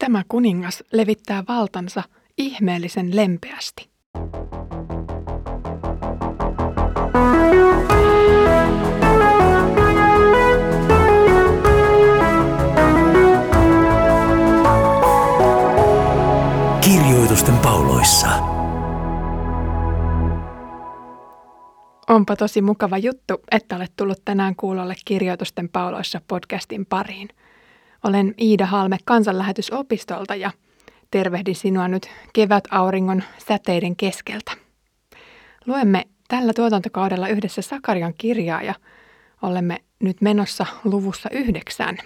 Tämä kuningas levittää valtansa ihmeellisen lempeästi. Kirjoitusten pauloissa. Onpa tosi mukava juttu, että olet tullut tänään kuulolle Kirjoitusten pauloissa podcastin pariin. Olen Iida Halme kansanlähetysopistolta ja tervehdin sinua nyt kevätauringon säteiden keskeltä. Luemme tällä tuotantokaudella yhdessä Sakarian kirjaa ja olemme nyt menossa luvussa yhdeksän.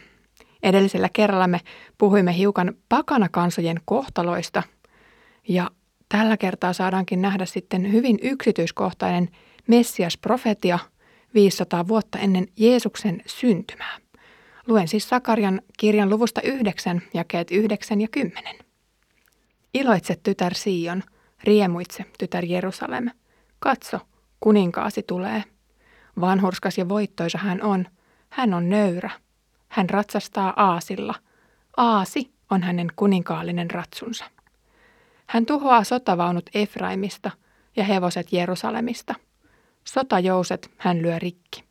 Edellisellä kerralla me puhuimme hiukan pakanakansojen kohtaloista ja tällä kertaa saadaankin nähdä sitten hyvin yksityiskohtainen Messias-profetia 500 vuotta ennen Jeesuksen syntymää. Luen siis Sakarian kirjan luvusta 9, jakeet 9 ja 10. Iloitse tytär Sion, riemuitse tytär Jerusalem. Katso, kuninkaasi tulee. Vanhurskas ja voittoisa hän on. Hän on nöyrä. Hän ratsastaa aasilla. Aasi on hänen kuninkaallinen ratsunsa. Hän tuhoaa sotavaunut Efraimista ja hevoset Jerusalemista. Sotajouset hän lyö rikki.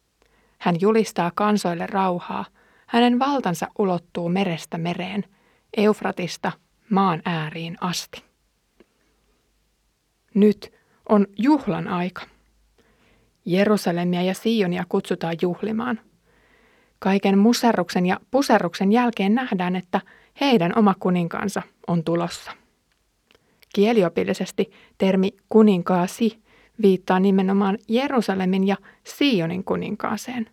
Hän julistaa kansoille rauhaa. Hänen valtansa ulottuu merestä mereen, Eufratista maan ääriin asti. Nyt on juhlan aika. Jerusalemia ja Sionia kutsutaan juhlimaan. Kaiken muserruksen ja puserruksen jälkeen nähdään, että heidän oma kuninkaansa on tulossa. Kieliopillisesti termi kuninkaasi viittaa nimenomaan Jerusalemin ja Sionin kuninkaaseen.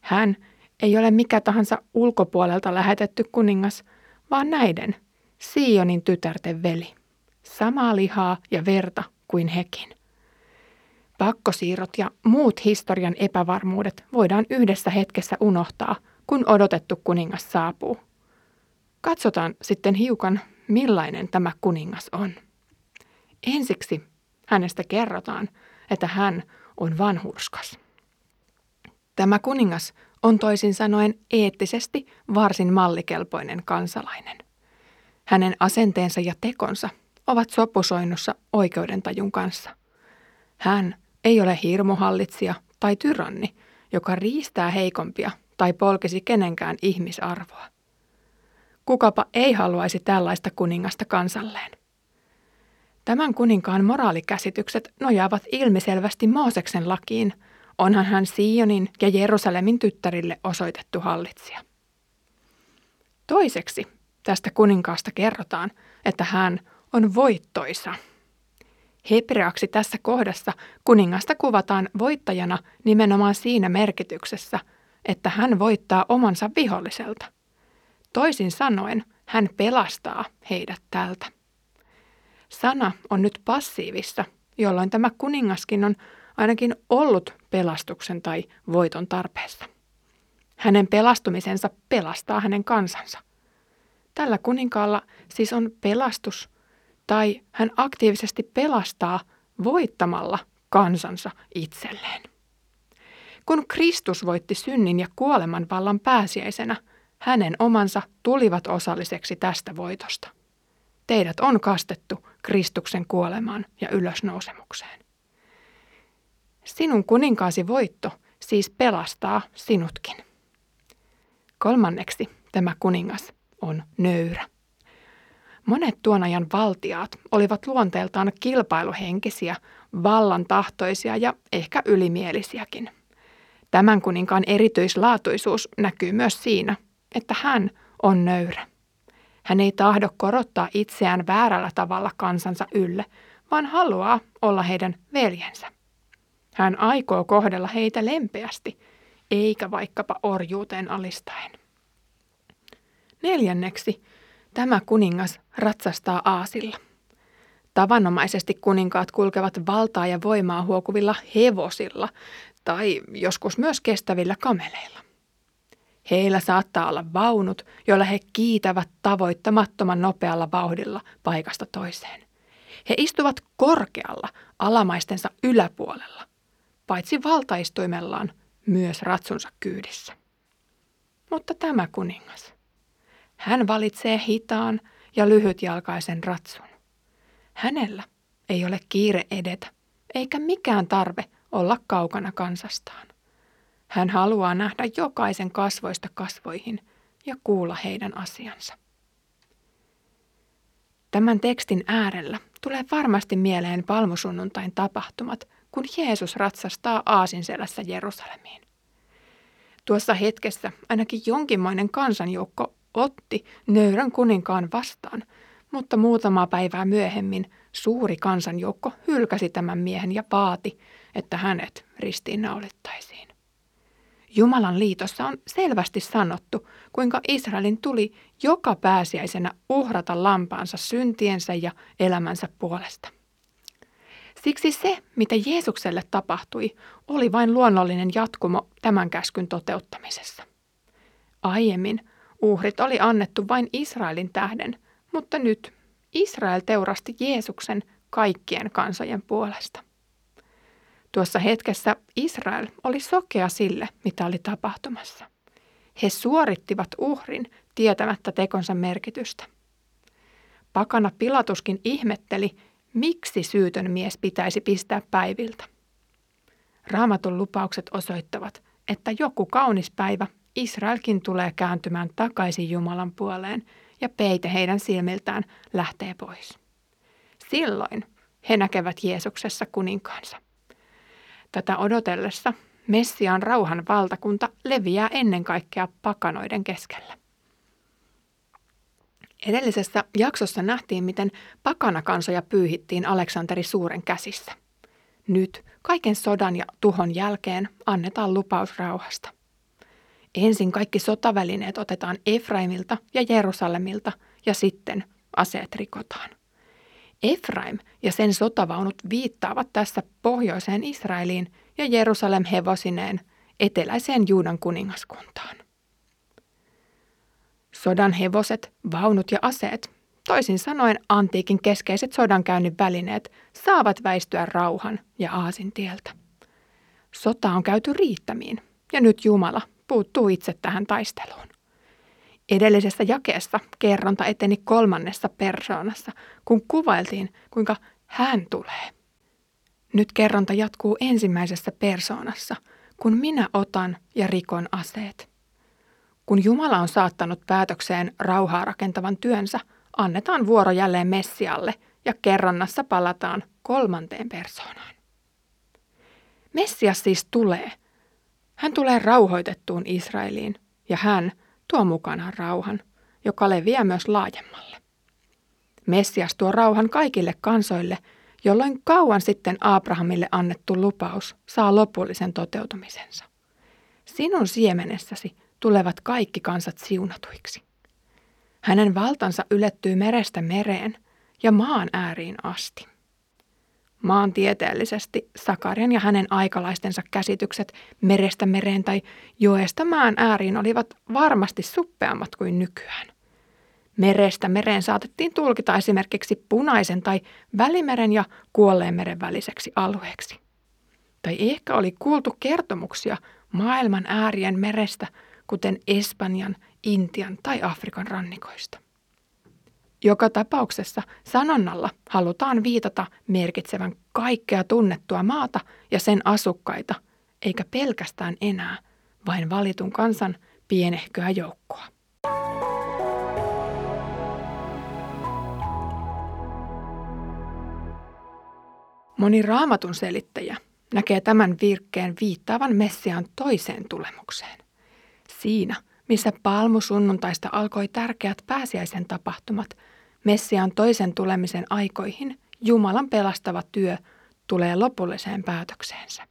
Hän ei ole mikä tahansa ulkopuolelta lähetetty kuningas, vaan näiden, Sionin tytärten veli. Samaa lihaa ja verta kuin hekin. Pakkosiirrot ja muut historian epävarmuudet voidaan yhdessä hetkessä unohtaa, kun odotettu kuningas saapuu. Katsotaan sitten hiukan, millainen tämä kuningas on. Ensiksi hänestä kerrotaan, että hän on vanhurskas. Tämä kuningas on toisin sanoen eettisesti varsin mallikelpoinen kansalainen. Hänen asenteensa ja tekonsa ovat sopusoinnussa oikeudentajun kanssa. Hän ei ole hirmuhallitsija tai tyranni, joka riistää heikompia tai polkisi kenenkään ihmisarvoa. Kukapa ei haluaisi tällaista kuningasta kansalleen. Tämän kuninkaan moraalikäsitykset nojaavat ilmiselvästi Mooseksen lakiin, onhan hän Sionin ja Jerusalemin tyttärille osoitettu hallitsija. Toiseksi tästä kuninkaasta kerrotaan, että hän on voittoisa. Hebreaksi tässä kohdassa kuningasta kuvataan voittajana nimenomaan siinä merkityksessä, että hän voittaa omansa viholliselta. Toisin sanoen, hän pelastaa heidät tältä. Sana on nyt passiivissa, jolloin tämä kuningaskin on ainakin ollut pelastuksen tai voiton tarpeessa. Hänen pelastumisensa pelastaa hänen kansansa. Tällä kuninkaalla siis on pelastus, tai hän aktiivisesti pelastaa voittamalla kansansa itselleen. Kun Kristus voitti synnin ja kuoleman vallan pääsiäisenä, hänen omansa tulivat osalliseksi tästä voitosta. Teidät on kastettu Kristuksen kuolemaan ja ylösnousemukseen. Sinun kuninkaasi voitto siis pelastaa sinutkin. Kolmanneksi tämä kuningas on nöyrä. Monet tuon ajan valtiaat olivat luonteeltaan kilpailuhenkisiä, vallan tahtoisia ja ehkä ylimielisiäkin. Tämän kuninkaan erityislaatuisuus näkyy myös siinä, että hän on nöyrä. Hän ei tahdo korottaa itseään väärällä tavalla kansansa ylle, vaan haluaa olla heidän veljensä. Hän aikoo kohdella heitä lempeästi, eikä vaikkapa orjuuteen alistaen. Neljänneksi tämä kuningas ratsastaa aasilla. Tavanomaisesti kuninkaat kulkevat valtaa ja voimaa huokuvilla hevosilla tai joskus myös kestävillä kameleilla. Heillä saattaa olla vaunut, joilla he kiitävät tavoittamattoman nopealla vauhdilla paikasta toiseen. He istuvat korkealla alamaistensa yläpuolella, paitsi valtaistuimellaan myös ratsunsa kyydissä. Mutta tämä kuningas, Hän valitsee hitaan ja lyhytjalkaisen ratsun. Hänellä ei ole kiire edetä, eikä mikään tarve olla kaukana kansastaan. Hän haluaa nähdä jokaisen kasvoista kasvoihin ja kuulla heidän asiansa. Tämän tekstin äärellä tulee varmasti mieleen palmusunnuntain tapahtumat, kun Jeesus ratsastaa Aasinselässä Jerusalemiin. Tuossa hetkessä ainakin jonkinmoinen kansanjoukko otti nöyrän kuninkaan vastaan, mutta muutama päivää myöhemmin suuri kansanjoukko hylkäsi tämän miehen ja vaati, että hänet ristiinnaulittaisiin. Jumalan liitossa on selvästi sanottu, kuinka Israelin tuli joka pääsiäisenä uhrata lampaansa syntiensä ja elämänsä puolesta. Siksi se, mitä Jeesukselle tapahtui, oli vain luonnollinen jatkumo tämän käskyn toteuttamisessa. Aiemmin uhrit oli annettu vain Israelin tähden, mutta nyt Israel teurasti Jeesuksen kaikkien kansojen puolesta. Tuossa hetkessä Israel oli sokea sille, mitä oli tapahtumassa. He suorittivat uhrin tietämättä tekonsa merkitystä. Pakana Pilatuskin ihmetteli, miksi syytön mies pitäisi pistää päiviltä. Raamatun lupaukset osoittavat, että joku kaunis päivä Israelkin tulee kääntymään takaisin Jumalan puoleen ja peite heidän silmiltään lähtee pois. Silloin he näkevät Jeesuksessa kuninkaansa. Tätä odotellessa Messiaan rauhan valtakunta leviää ennen kaikkea pakanoiden keskellä. Edellisessä jaksossa nähtiin, miten pakanakansoja pyyhittiin Aleksanteri Suuren käsissä. Nyt kaiken sodan ja tuhon jälkeen annetaan lupaus rauhasta. Ensin kaikki sotavälineet otetaan Efraimilta ja Jerusalemilta ja sitten aseet rikotaan. Efraim ja sen sotavaunut viittaavat tässä pohjoiseen Israeliin ja Jerusalem hevosineen eteläiseen Juudan kuningaskuntaan. Sodan hevoset, vaunut ja aseet, toisin sanoen antiikin keskeiset sodankäynnin välineet, saavat väistyä rauhan ja aasin tieltä. Sota on käyty riittämiin ja nyt Jumala puuttuu itse tähän taisteluun. Edellisessä jakeessa kerronta eteni kolmannessa persoonassa, kun kuvailtiin, kuinka hän tulee. Nyt kerronta jatkuu ensimmäisessä persoonassa, kun minä otan ja rikon aseet. Kun Jumala on saattanut päätökseen rauhaa rakentavan työnsä, annetaan vuoro jälleen Messialle ja kerronnassa palataan kolmanteen persoonaan. Messias siis tulee. Hän tulee rauhoitettuun Israeliin ja hän – tuo mukanaan rauhan, joka leviää myös laajemmalle. Messias tuo rauhan kaikille kansoille, jolloin kauan sitten Abrahamille annettu lupaus saa lopullisen toteutumisensa. Sinun siemenessäsi tulevat kaikki kansat siunatuiksi. Hänen valtansa ylettyy merestä mereen ja maan ääriin asti. Maantieteellisesti Sakarian ja hänen aikalaistensa käsitykset merestä mereen tai joesta maan ääriin olivat varmasti suppeammat kuin nykyään. Merestä mereen saatettiin tulkita esimerkiksi punaisen tai välimeren ja kuolleen meren väliseksi alueeksi. Tai ehkä oli kuultu kertomuksia maailman äärien merestä, kuten Espanjan, Intian tai Afrikan rannikoista. Joka tapauksessa sanonnalla halutaan viitata merkitsevän kaikkea tunnettua maata ja sen asukkaita, eikä pelkästään enää vain valitun kansan pienehköä joukkoa. Moni raamatun selittäjä näkee tämän virkkeen viittaavan Messiaan toiseen tulemukseen. Siinä, missä palmusunnuntaista alkoi tärkeät pääsiäisen tapahtumat – Messiaan toisen tulemisen aikoihin Jumalan pelastava työ tulee lopulliseen päätökseensä.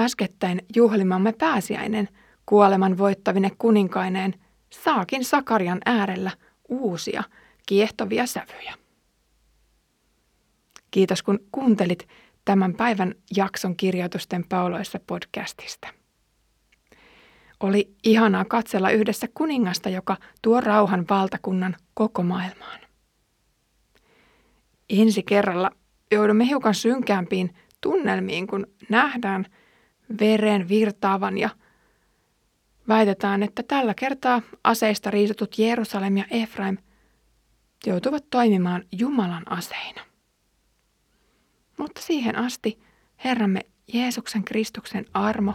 Äskettäin juhlimamme pääsiäinen kuoleman voittavine kuninkaineen saakin Sakarian äärellä uusia kiehtovia sävyjä. Kiitos kun kuuntelit tämän päivän jakson kirjoitusten pauloissa podcastista. Oli ihanaa katsella yhdessä kuningasta, joka tuo rauhan valtakunnan koko maailmaan. Ensi kerralla joudumme hiukan synkäämpiin tunnelmiin, kun nähdään veren virtaavan ja Väitetään, että tällä kertaa aseista riisutut Jerusalem ja Efraim joutuvat toimimaan Jumalan aseina. Mutta siihen asti Herramme Jeesuksen Kristuksen armo,